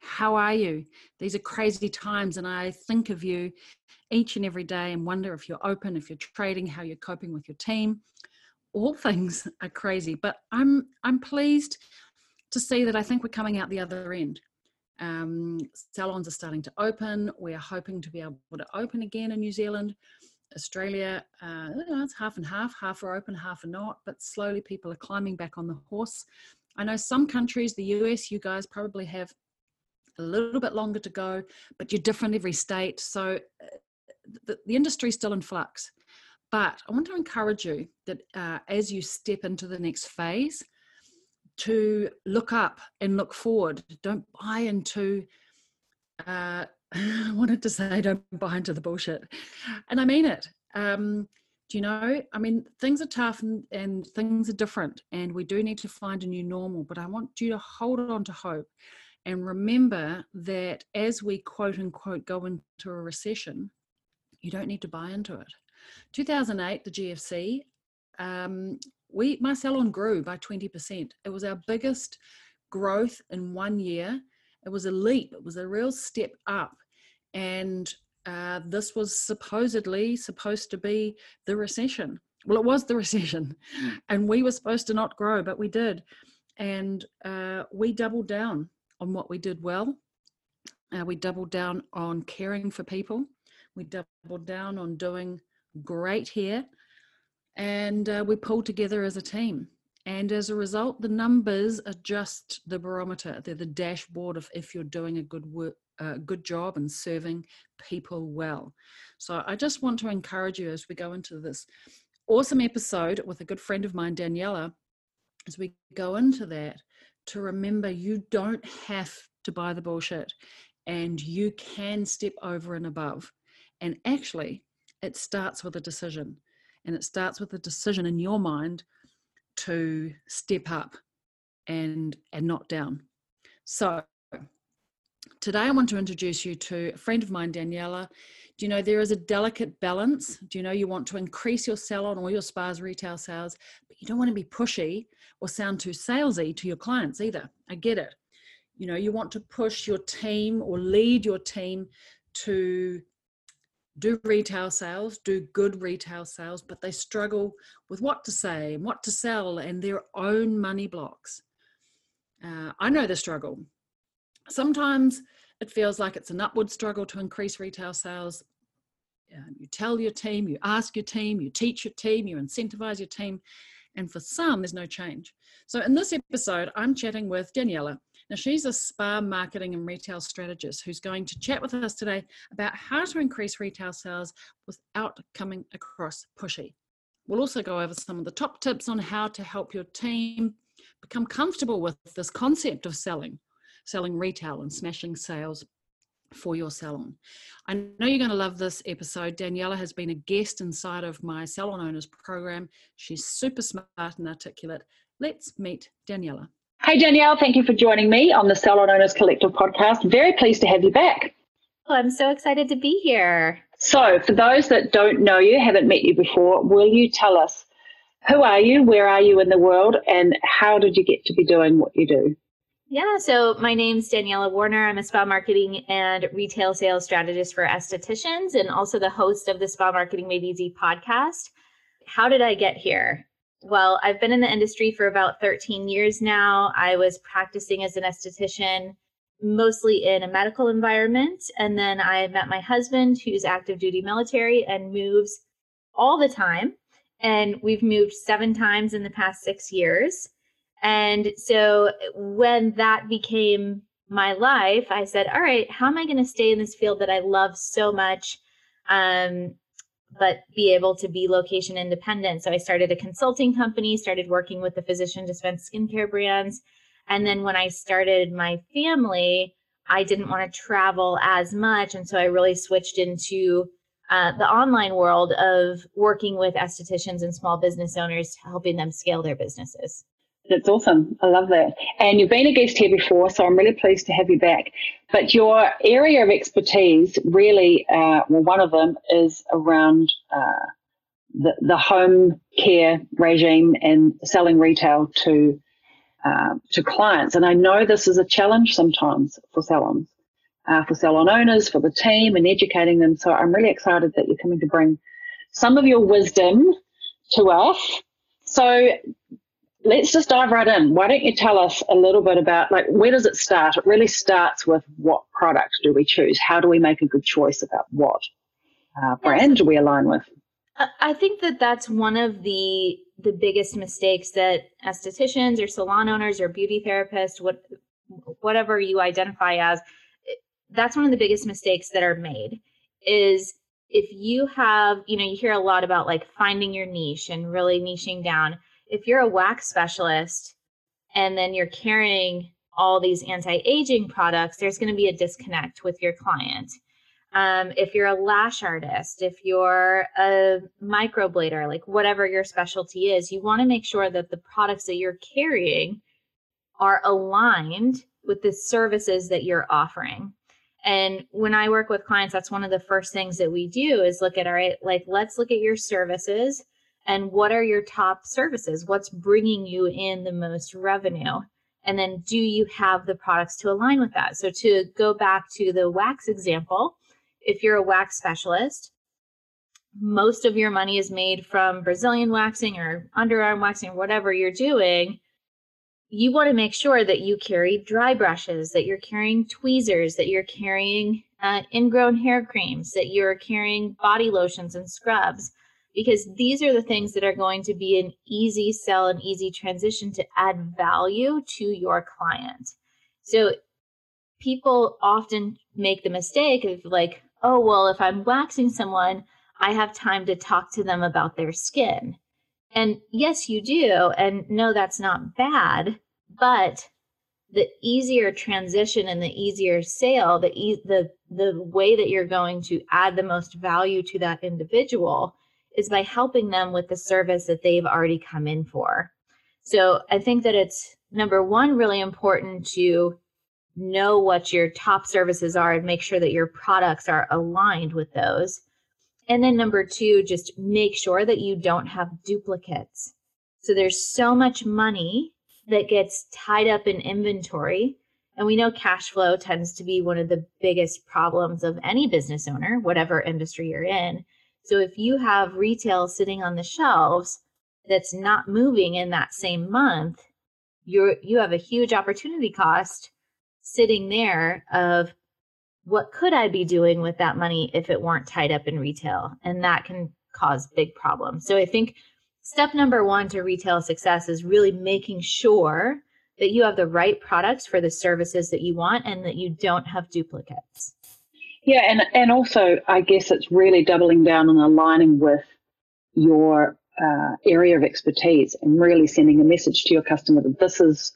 How are you? These are crazy times, and I think of you each and every day and wonder if you're open, if you're trading, how you're coping with your team. All things are crazy, but I'm I'm pleased to see that I think we're coming out the other end. Um, salons are starting to open. We are hoping to be able to open again in New Zealand. Australia, uh, it's half and half, half are open, half are not, but slowly people are climbing back on the horse. I know some countries, the US, you guys probably have a little bit longer to go, but you're different every state. So uh, the, the industry is still in flux. But I want to encourage you that uh, as you step into the next phase, to look up and look forward. Don't buy into, uh, I wanted to say, don't buy into the bullshit. And I mean it. Um, do you know? I mean, things are tough and, and things are different, and we do need to find a new normal. But I want you to hold on to hope and remember that as we quote unquote go into a recession, you don't need to buy into it. 2008, the GFC, um, we my salon grew by 20%. It was our biggest growth in one year. It was a leap. It was a real step up, and uh, this was supposedly supposed to be the recession. Well, it was the recession, mm. and we were supposed to not grow, but we did, and uh, we doubled down on what we did well. Uh, we doubled down on caring for people. We doubled down on doing great here. And uh, we pulled together as a team. And as a result, the numbers are just the barometer. They're the dashboard of if you're doing a good work, uh, good job and serving people well. So I just want to encourage you as we go into this awesome episode with a good friend of mine, Daniela, as we go into that, to remember you don't have to buy the bullshit and you can step over and above. And actually, it starts with a decision. And it starts with a decision in your mind to step up and and not down. So today I want to introduce you to a friend of mine, Daniela. Do you know there is a delicate balance? Do you know you want to increase your salon or your spa's retail sales, but you don't want to be pushy or sound too salesy to your clients either. I get it. You know, you want to push your team or lead your team to do retail sales, do good retail sales, but they struggle with what to say and what to sell and their own money blocks. Uh, I know the struggle. Sometimes it feels like it's an upward struggle to increase retail sales. you tell your team, you ask your team, you teach your team, you incentivize your team, and for some, there's no change. So, in this episode, I'm chatting with Daniela. Now, she's a spa marketing and retail strategist who's going to chat with us today about how to increase retail sales without coming across pushy. We'll also go over some of the top tips on how to help your team become comfortable with this concept of selling, selling retail and smashing sales for your salon. I know you're going to love this episode. Daniela has been a guest inside of my Salon Owners program. She's super smart and articulate. Let's meet Daniela. Hey, Danielle, thank you for joining me on the Salon Owners Collective podcast. Very pleased to have you back. Oh, I'm so excited to be here. So, for those that don't know you, haven't met you before, will you tell us who are you, where are you in the world, and how did you get to be doing what you do? Yeah, so my name's Daniela Warner. I'm a spa marketing and retail sales strategist for estheticians and also the host of the Spa Marketing Made Easy podcast. How did I get here? Well, I've been in the industry for about 13 years now. I was practicing as an esthetician mostly in a medical environment. And then I met my husband, who's active duty military and moves all the time. And we've moved seven times in the past six years. And so when that became my life, I said, all right, how am I going to stay in this field that I love so much? um, but be able to be location independent. So I started a consulting company, started working with the physician dispensed skincare brands. And then when I started my family, I didn't want to travel as much. And so I really switched into uh, the online world of working with estheticians and small business owners, helping them scale their businesses. That's awesome. I love that. And you've been a guest here before, so I'm really pleased to have you back. But your area of expertise really, uh, well, one of them is around uh, the, the home care regime and selling retail to uh, to clients. And I know this is a challenge sometimes for salons, uh, for salon owners, for the team, and educating them. So I'm really excited that you're coming to bring some of your wisdom to us. So let's just dive right in. Why don't you tell us a little bit about like where does it start? It really starts with what product do we choose? How do we make a good choice about what uh, brand do we align with? I think that that's one of the the biggest mistakes that estheticians or salon owners or beauty therapists, what whatever you identify as, that's one of the biggest mistakes that are made is if you have, you know, you hear a lot about like finding your niche and really niching down if you're a wax specialist and then you're carrying all these anti-aging products, there's going to be a disconnect with your client. Um, if you're a lash artist, if you're a microblader, like whatever your specialty is, you want to make sure that the products that you're carrying are aligned with the services that you're offering. And when I work with clients, that's one of the first things that we do is look at, all right, like let's look at your services and what are your top services? What's bringing you in the most revenue? And then do you have the products to align with that? So to go back to the wax example, if you're a wax specialist, most of your money is made from Brazilian waxing or underarm waxing or whatever you're doing. You want to make sure that you carry dry brushes, that you're carrying tweezers, that you're carrying uh, ingrown hair creams, that you're carrying body lotions and scrubs because these are the things that are going to be an easy sell and easy transition to add value to your client. So people often make the mistake of like, oh, well, if I'm waxing someone, I have time to talk to them about their skin. And yes, you do. And no, that's not bad. But the easier transition and the easier sale, the, e- the, the way that you're going to add the most value to that individual is by helping them with the service that they've already come in for. So I think that it's number one, really important to know what your top services are and make sure that your products are aligned with those. And then number two, just make sure that you don't have duplicates. So there's so much money that gets tied up in inventory. And we know cash flow tends to be one of the biggest problems of any business owner, whatever industry you're in. So if you have retail sitting on the shelves that's not moving in that same month, you're you have a huge opportunity cost sitting there of what could I be doing with that money if it weren't tied up in retail? And that can cause big problems. So I think step number one to retail success is really making sure that you have the right products for the services that you want and that you don't have duplicates. Yeah, and and also I guess it's really doubling down and aligning with your uh, area of expertise and really sending a message to your customer that this is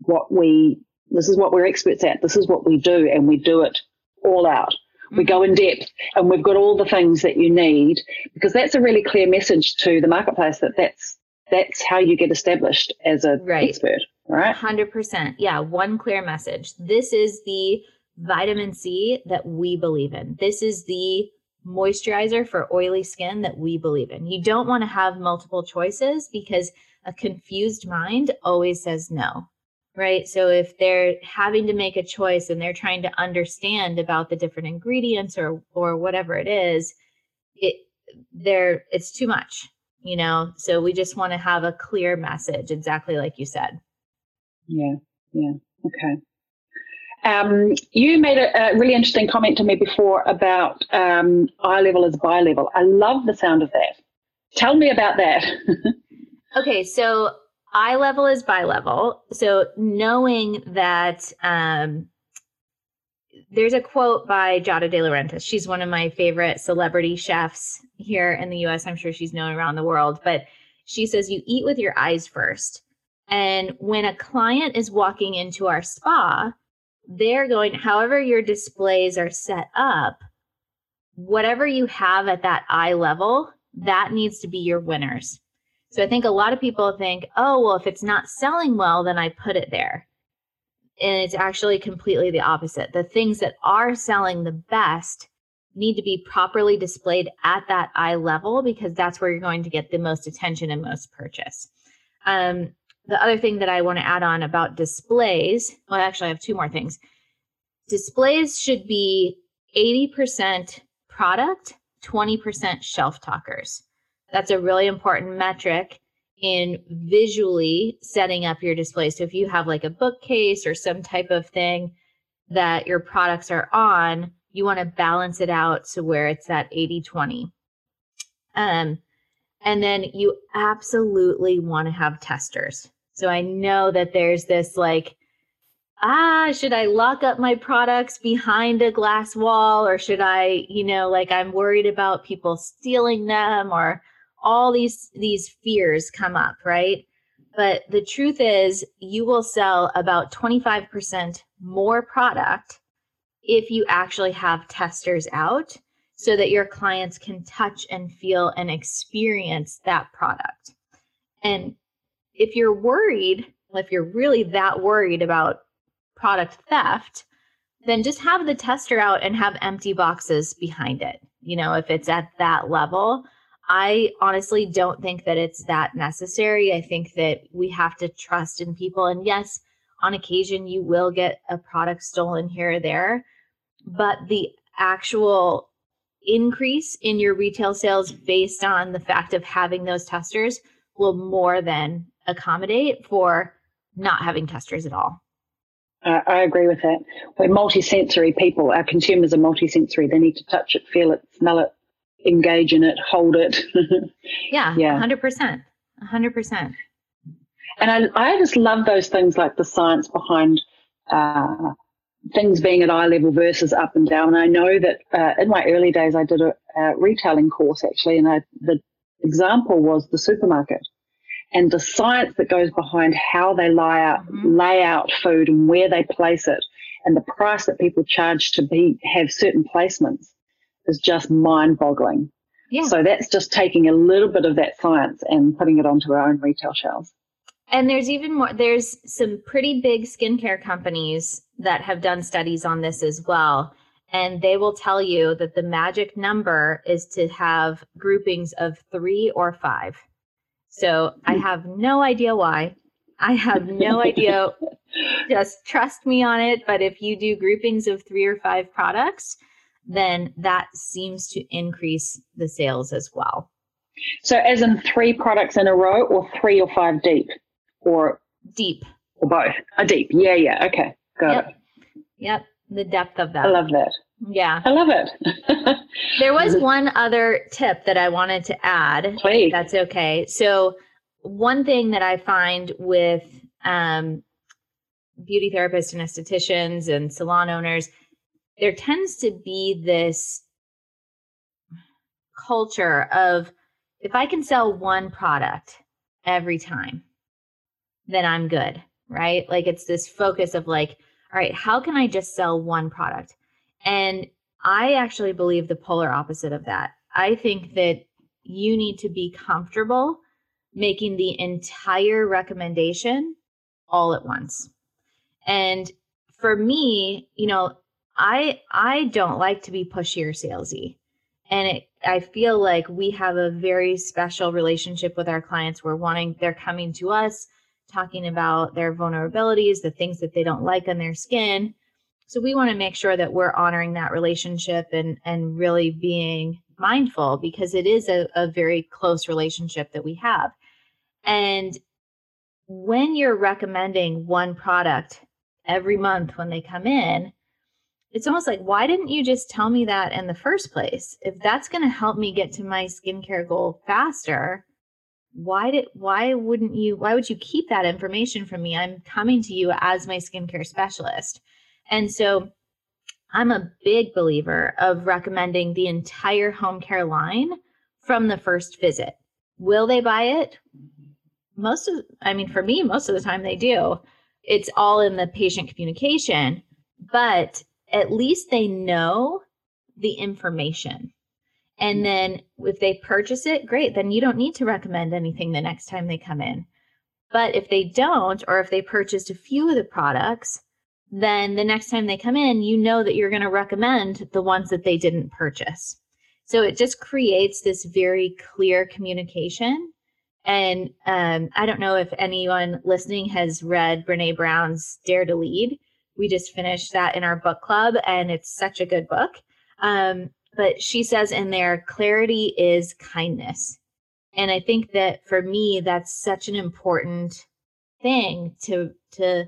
what we this is what we're experts at. This is what we do, and we do it all out. Mm-hmm. We go in depth, and we've got all the things that you need because that's a really clear message to the marketplace that that's that's how you get established as a right. expert, right? Hundred percent. Yeah, one clear message. This is the vitamin C that we believe in. This is the moisturizer for oily skin that we believe in. You don't want to have multiple choices because a confused mind always says no. Right. So if they're having to make a choice and they're trying to understand about the different ingredients or or whatever it is, it there it's too much, you know. So we just want to have a clear message, exactly like you said. Yeah. Yeah. Okay. Um, you made a, a, really interesting comment to me before about um, eye level is bi level. I love the sound of that. Tell me about that. okay, so eye level is bi level. So knowing that um, there's a quote by Giada De Laurentiis. She's one of my favorite celebrity chefs here in the US. I'm sure she's known around the world, but she says, You eat with your eyes first. And when a client is walking into our spa, they're going, however, your displays are set up, whatever you have at that eye level, that needs to be your winners. So I think a lot of people think, oh, well, if it's not selling well, then I put it there. And it's actually completely the opposite. The things that are selling the best need to be properly displayed at that eye level because that's where you're going to get the most attention and most purchase. Um, the other thing that I want to add on about displays, well, actually, I have two more things. Displays should be 80% product, 20% shelf talkers. That's a really important metric in visually setting up your display. So if you have like a bookcase or some type of thing that your products are on, you want to balance it out to where it's that 80 20. Um, and then you absolutely want to have testers. So I know that there's this like, ah, should I lock up my products behind a glass wall or should I, you know, like I'm worried about people stealing them or all these these fears come up, right? But the truth is you will sell about 25% more product if you actually have testers out so that your clients can touch and feel and experience that product. And if you're worried, if you're really that worried about product theft, then just have the tester out and have empty boxes behind it. You know, if it's at that level, I honestly don't think that it's that necessary. I think that we have to trust in people. And yes, on occasion, you will get a product stolen here or there, but the actual increase in your retail sales based on the fact of having those testers will more than accommodate for not having testers at all. Uh, I agree with that. We're multisensory people. Our consumers are multisensory. They need to touch it, feel it, smell it, engage in it, hold it. yeah, yeah, hundred percent, hundred percent. And I, I just love those things like the science behind uh, things being at eye level versus up and down. And I know that uh, in my early days, I did a, a retailing course actually, and I, the example was the supermarket and the science that goes behind how they lay out, mm-hmm. lay out food and where they place it and the price that people charge to be have certain placements is just mind boggling. Yeah. So that's just taking a little bit of that science and putting it onto our own retail shelves. And there's even more, there's some pretty big skincare companies that have done studies on this as well. And they will tell you that the magic number is to have groupings of three or five. So I hmm. have no idea why. I have no idea. Just trust me on it. But if you do groupings of three or five products, then that seems to increase the sales as well. So, as in three products in a row, or three or five deep, or deep, or both? A deep, yeah, yeah, okay, got yep. it. Yep, the depth of that. I love that. Yeah. I love it. there was one other tip that I wanted to add. Please. That's okay. So, one thing that I find with um, beauty therapists and estheticians and salon owners, there tends to be this culture of if I can sell one product every time, then I'm good, right? Like it's this focus of like, all right, how can I just sell one product? And I actually believe the polar opposite of that. I think that you need to be comfortable making the entire recommendation all at once. And for me, you know, I I don't like to be pushy or salesy. And it, I feel like we have a very special relationship with our clients. We're wanting they're coming to us talking about their vulnerabilities, the things that they don't like on their skin. So we want to make sure that we're honoring that relationship and and really being mindful because it is a, a very close relationship that we have. And when you're recommending one product every month when they come in, it's almost like why didn't you just tell me that in the first place? If that's going to help me get to my skincare goal faster why did why wouldn't you why would you keep that information from me? I'm coming to you as my skincare specialist and so I'm a big believer of recommending the entire home care line from the first visit. Will they buy it? Most of, I mean, for me, most of the time they do. It's all in the patient communication, but at least they know the information. And mm. then if they purchase it, great, then you don't need to recommend anything the next time they come in. But if they don't, or if they purchased a few of the products, then the next time they come in, you know that you're going to recommend the ones that they didn't purchase. So it just creates this very clear communication. And um, I don't know if anyone listening has read Brene Brown's Dare to Lead. We just finished that in our book club, and it's such a good book. Um, but she says in there, clarity is kindness. And I think that for me, that's such an important thing to to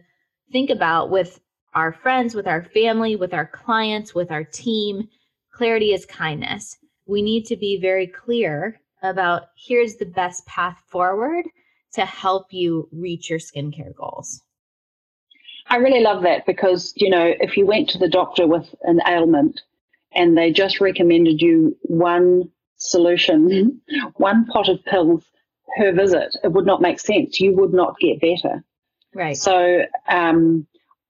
think about with our friends, with our family, with our clients, with our team. Clarity is kindness. We need to be very clear about here's the best path forward to help you reach your skincare goals. I really love that because, you know, if you went to the doctor with an ailment and they just recommended you one solution, one pot of pills per visit, it would not make sense. You would not get better. Right. So, um,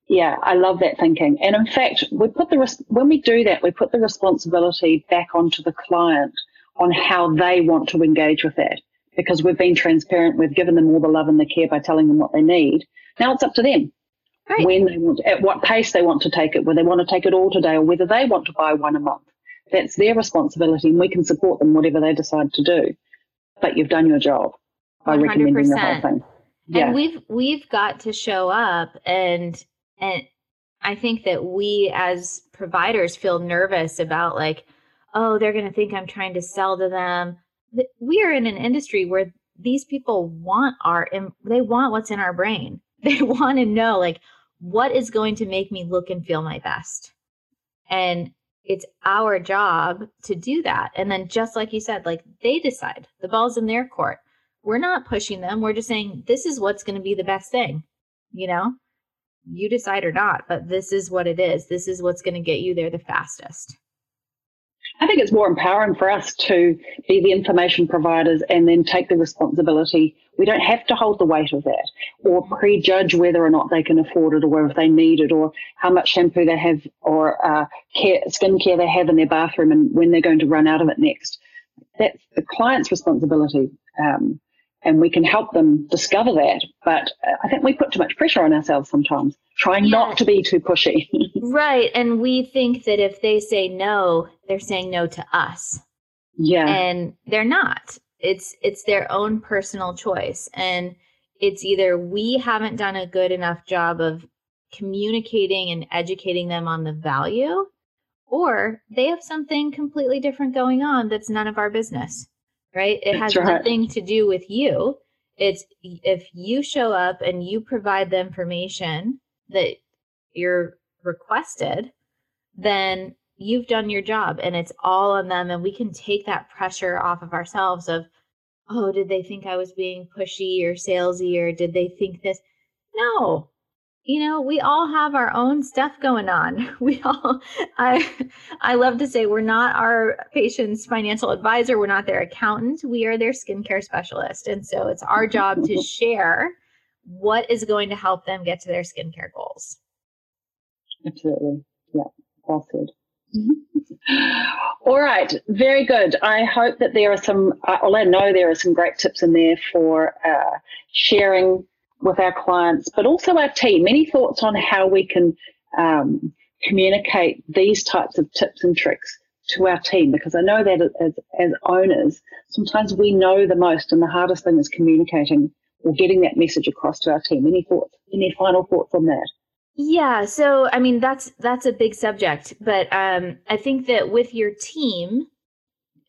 yeah, I love that thinking. And in fact, we put the when we do that, we put the responsibility back onto the client on how they want to engage with that. Because we've been transparent, we've given them all the love and the care by telling them what they need. Now it's up to them right. when they want, at what pace they want to take it, whether they want to take it all today or whether they want to buy one a month. That's their responsibility, and we can support them whatever they decide to do. But you've done your job by 100%. recommending the whole thing. Yeah. And we've we've got to show up and and I think that we as providers feel nervous about like, oh, they're going to think I'm trying to sell to them. We are in an industry where these people want our they want what's in our brain. They want to know like what is going to make me look and feel my best. And it's our job to do that. And then just like you said, like they decide. The ball's in their court. We're not pushing them. We're just saying this is what's going to be the best thing. You know? You decide or not, but this is what it is. This is what's going to get you there the fastest. I think it's more empowering for us to be the information providers and then take the responsibility. We don't have to hold the weight of that or prejudge whether or not they can afford it or if they need it or how much shampoo they have or uh, care, skin care they have in their bathroom and when they're going to run out of it next. That's the client's responsibility. Um, and we can help them discover that. But uh, I think we put too much pressure on ourselves sometimes, trying not to be too pushy. right. And we think that if they say no, they're saying no to us. Yeah. And they're not. It's it's their own personal choice. And it's either we haven't done a good enough job of communicating and educating them on the value, or they have something completely different going on that's none of our business right? It has right. nothing to do with you. It's if you show up and you provide the information that you're requested, then you've done your job and it's all on them. And we can take that pressure off of ourselves of, oh, did they think I was being pushy or salesy or did they think this? No, you know we all have our own stuff going on. We all i i love to say we're not our patient's financial advisor. We're not their accountant. We are their skincare specialist. And so it's our job to share what is going to help them get to their skincare goals. Absolutely. Yeah well said all right, very good. I hope that there are some, well, I know there are some great tips in there for uh, sharing with our clients, but also our team. Any thoughts on how we can um, communicate these types of tips and tricks to our team? Because I know that as, as owners, sometimes we know the most, and the hardest thing is communicating or getting that message across to our team. Any thoughts? Any final thoughts on that? Yeah, so I mean that's that's a big subject, but um, I think that with your team,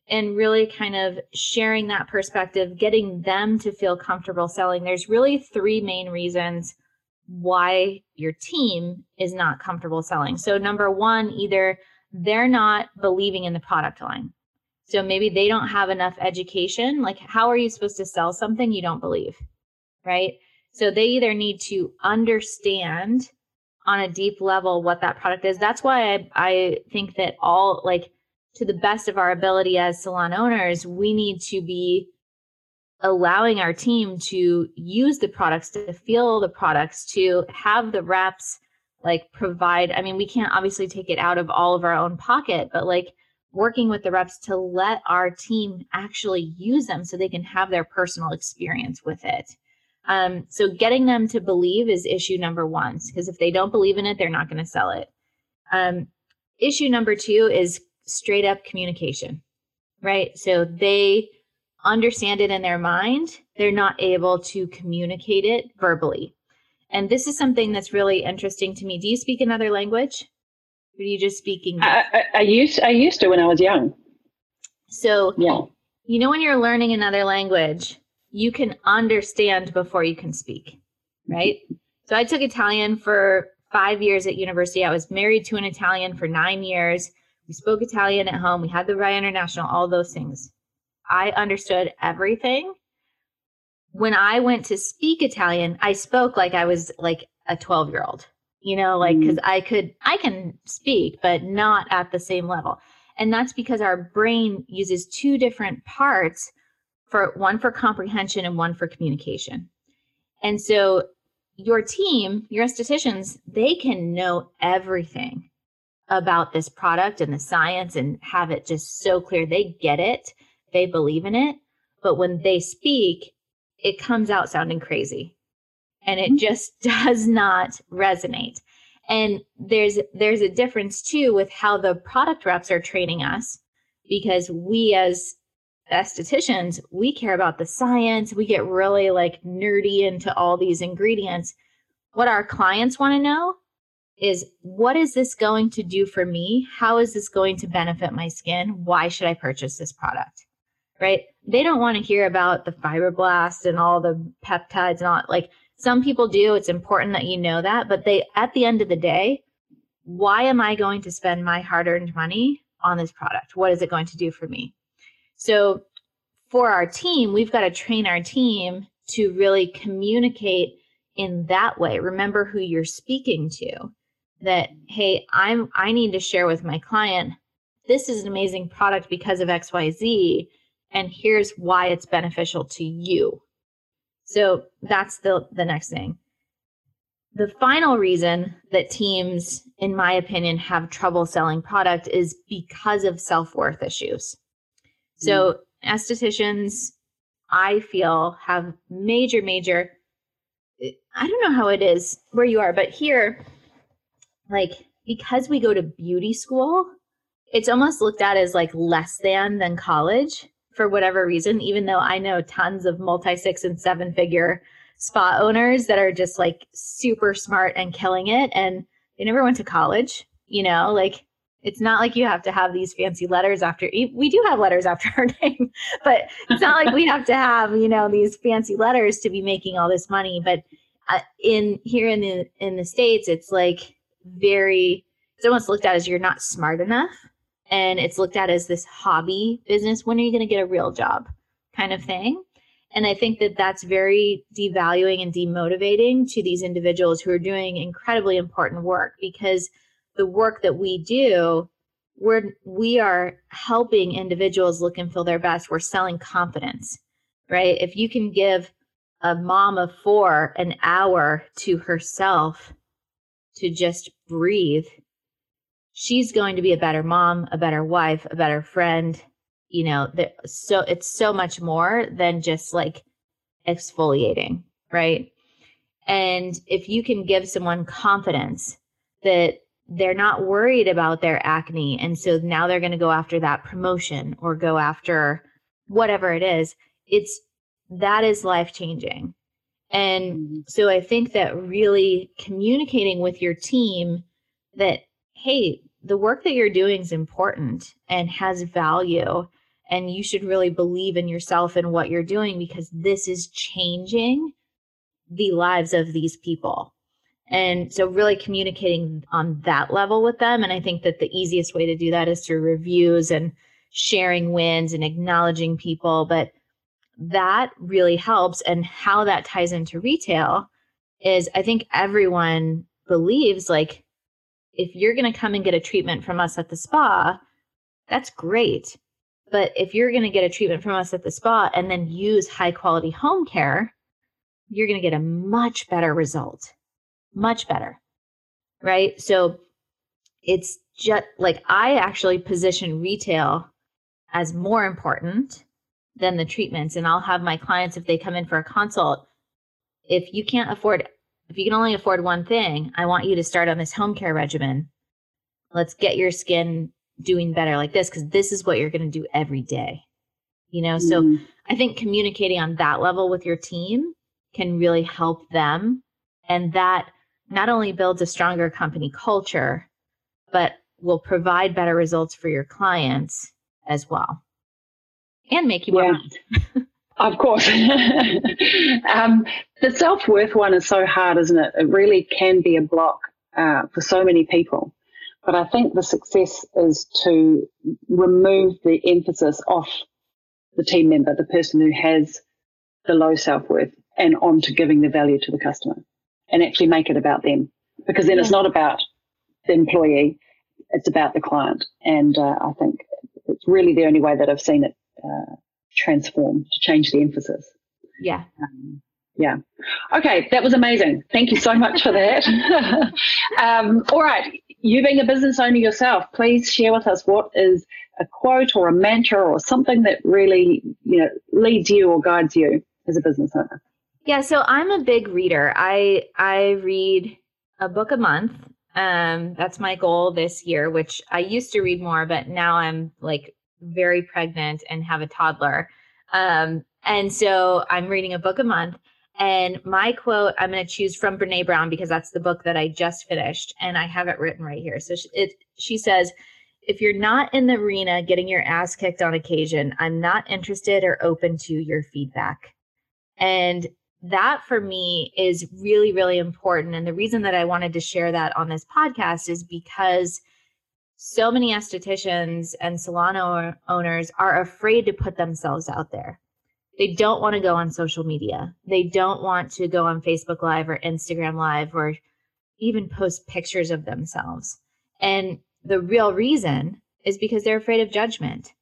and really kind of sharing that perspective, getting them to feel comfortable selling. There's really three main reasons why your team is not comfortable selling. So, number one, either they're not believing in the product line. So maybe they don't have enough education. Like, how are you supposed to sell something you don't believe? Right. So they either need to understand on a deep level what that product is. That's why I, I think that all like to the best of our ability as salon owners, we need to be allowing our team to use the products, to feel the products, to have the reps like provide. I mean, we can't obviously take it out of all of our own pocket, but like working with the reps to let our team actually use them so they can have their personal experience with it. Um, so getting them to believe is issue number one, because if they don't believe in it, they're not going to sell it. Um, issue number two is straight up communication, right? So they understand it in their mind, they're not able to communicate it verbally. And this is something that's really interesting to me. Do you speak another language? Or are you just speaking? I, I, I used I used to when I was young. So yeah, you know when you're learning another language, you can understand before you can speak, right? So I took Italian for five years at university. I was married to an Italian for nine years. We spoke Italian at home. We had the RIA International, all those things. I understood everything. When I went to speak Italian, I spoke like I was like a 12 year old, you know, like because mm. I could, I can speak, but not at the same level. And that's because our brain uses two different parts for one for comprehension and one for communication. And so your team, your estheticians, they can know everything about this product and the science and have it just so clear. They get it, they believe in it. But when they speak, it comes out sounding crazy and it mm-hmm. just does not resonate. And there's there's a difference too with how the product reps are training us because we as estheticians, we care about the science. We get really like nerdy into all these ingredients. What our clients want to know is what is this going to do for me? How is this going to benefit my skin? Why should I purchase this product? Right? They don't want to hear about the fibroblast and all the peptides and all like some people do. It's important that you know that, but they at the end of the day, why am I going to spend my hard-earned money on this product? What is it going to do for me? So for our team, we've got to train our team to really communicate in that way. Remember who you're speaking to that hey i'm i need to share with my client this is an amazing product because of xyz and here's why it's beneficial to you. So that's the the next thing. The final reason that teams in my opinion have trouble selling product is because of self-worth issues. So mm. estheticians i feel have major major i don't know how it is where you are but here like because we go to beauty school, it's almost looked at as like less than than college for whatever reason, even though I know tons of multi six and seven figure spa owners that are just like super smart and killing it and they never went to college, you know, like it's not like you have to have these fancy letters after we do have letters after our name but it's not like we have to have you know these fancy letters to be making all this money but uh, in here in the in the states it's like very it's almost looked at as you're not smart enough and it's looked at as this hobby business when are you going to get a real job kind of thing. And i think that that's very devaluing and demotivating to these individuals who are doing incredibly important work because the work that we do we're we are helping individuals look and feel their best. We're selling confidence right? If you can give a mom of four an hour to herself to just breathe, she's going to be a better mom, a better wife, a better friend. You know, so it's so much more than just like exfoliating, right? And if you can give someone confidence that they're not worried about their acne and so now they're going to go after that promotion or go after whatever it is, it's that is life changing and mm-hmm. so I think that really communicating with your team that, hey, the work that you're doing is important and has value. And you should really believe in yourself and what you're doing because this is changing the lives of these people. And so, really communicating on that level with them. And I think that the easiest way to do that is through reviews and sharing wins and acknowledging people. But that really helps. And how that ties into retail is I think everyone believes like if you're going to come and get a treatment from us at the spa, that's great. But if you're going to get a treatment from us at the spa and then use high quality home care, you're going to get a much better result. Much better. Right? So it's just like I actually position retail as more important than the treatments. And I'll have my clients, if they come in for a consult, if you can't afford, if you can only afford one thing, I want you to start on this home care regimen. Let's get your skin doing better like this because this is what you're going to do every day. You know, so mm. I think communicating on that level with your team can really help them. And that not only builds a stronger company culture, but will provide better results for your clients as well and make you yeah. Of course. um, the self worth one is so hard, isn't it? It really can be a block uh, for so many people. But I think the success is to remove the emphasis off the team member, the person who has the low self worth, and on to giving the value to the customer and actually make it about them. Because then yeah. it's not about the employee, it's about the client. And uh, I think it's really the only way that I've seen it uh, transform, to change the emphasis. Yeah. Um, yeah. Okay, that was amazing. Thank you so much for that. um, all right, you being a business owner yourself, please share with us what is a quote or a mantra or something that really you know leads you or guides you as a business owner. Yeah, so I'm a big reader. I I read a book a month. Um, that's my goal this year, which I used to read more, but now I'm like very pregnant and have a toddler. Um, and so I'm reading a book a month. And my quote, I'm going to choose from Brene Brown because that's the book that I just finished, and I have it written right here. So she, it, she says, "If you're not in the arena getting your ass kicked on occasion, I'm not interested or open to your feedback." And that for me is really, really important. And the reason that I wanted to share that on this podcast is because so many estheticians and salon owners are afraid to put themselves out there. They don't want to go on social media. They don't want to go on Facebook Live or Instagram Live or even post pictures of themselves. And the real reason is because they're afraid of judgment.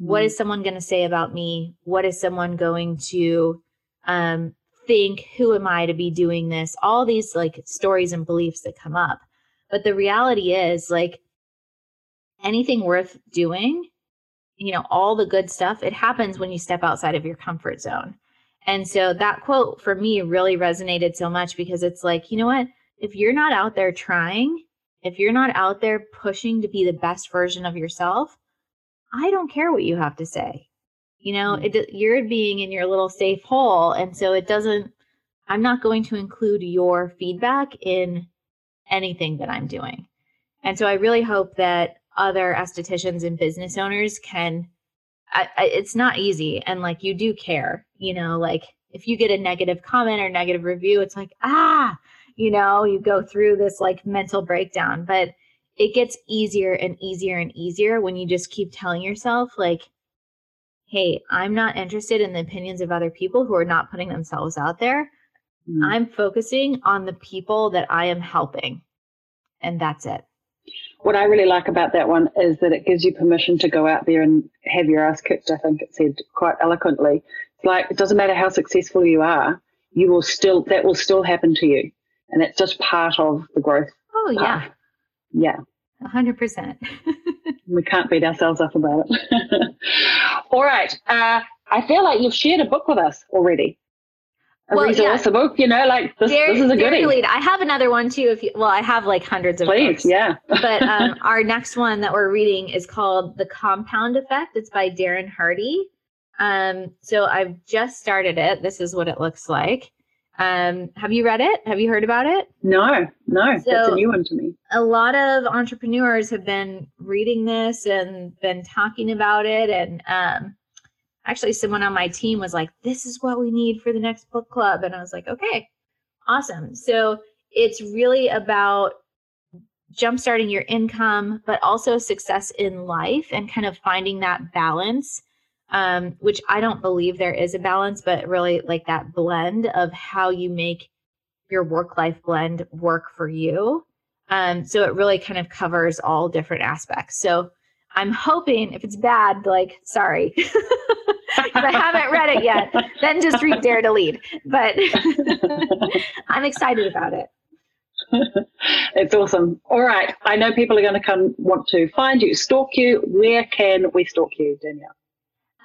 Mm-hmm. What is someone going to say about me? What is someone going to um, think? Who am I to be doing this? All these like stories and beliefs that come up. But the reality is, like, anything worth doing, you know, all the good stuff, it happens when you step outside of your comfort zone. And so that quote for me really resonated so much because it's like, you know what? If you're not out there trying, if you're not out there pushing to be the best version of yourself, I don't care what you have to say. You know, mm. it, you're being in your little safe hole. And so it doesn't, I'm not going to include your feedback in anything that I'm doing. And so I really hope that other estheticians and business owners can I, I, it's not easy and like you do care you know like if you get a negative comment or negative review it's like ah you know you go through this like mental breakdown but it gets easier and easier and easier when you just keep telling yourself like hey i'm not interested in the opinions of other people who are not putting themselves out there mm. i'm focusing on the people that i am helping and that's it what I really like about that one is that it gives you permission to go out there and have your ass kicked. I think it said quite eloquently. It's like it doesn't matter how successful you are, you will still that will still happen to you, and that's just part of the growth. Oh path. yeah, yeah, a hundred percent. We can't beat ourselves up about it. All right, uh, I feel like you've shared a book with us already a well, resource, yeah. a book, you know, like this, this is a goodie. I have another one too. If you, well, I have like hundreds of Please, books. yeah. but um, our next one that we're reading is called The Compound Effect. It's by Darren Hardy. Um, so I've just started it. This is what it looks like. Um, have you read it? Have you heard about it? No, no, so that's a new one to me. A lot of entrepreneurs have been reading this and been talking about it, and um, actually someone on my team was like this is what we need for the next book club and i was like okay awesome so it's really about jumpstarting your income but also success in life and kind of finding that balance um, which i don't believe there is a balance but really like that blend of how you make your work life blend work for you. Um, so it really kind of covers all different aspects. So I'm hoping if it's bad, like, sorry, if I haven't read it yet, then just read Dare to Lead. But I'm excited about it. it's awesome. All right. I know people are going to come want to find you, stalk you. Where can we stalk you, Danielle?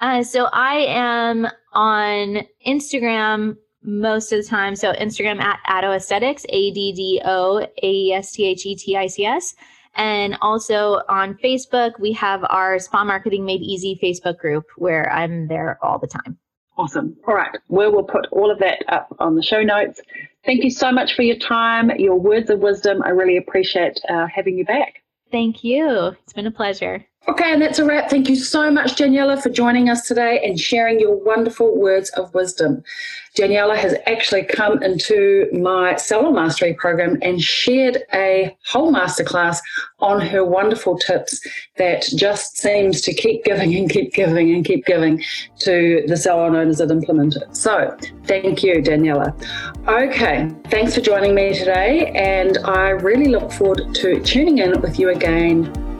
Uh, so I am on Instagram most of the time. So Instagram at Addo Aesthetics, A D D O A E S T H E T I C S. And also on Facebook, we have our Spa Marketing Made Easy Facebook group where I'm there all the time. Awesome. All right. We will put all of that up on the show notes. Thank you so much for your time, your words of wisdom. I really appreciate uh, having you back. Thank you. It's been a pleasure. Okay, and that's a wrap. Thank you so much, Daniela, for joining us today and sharing your wonderful words of wisdom. Daniela has actually come into my Salon Mastery program and shared a whole masterclass on her wonderful tips that just seems to keep giving and keep giving and keep giving to the salon owners that implement it. So, thank you, Daniela. Okay, thanks for joining me today, and I really look forward to tuning in with you again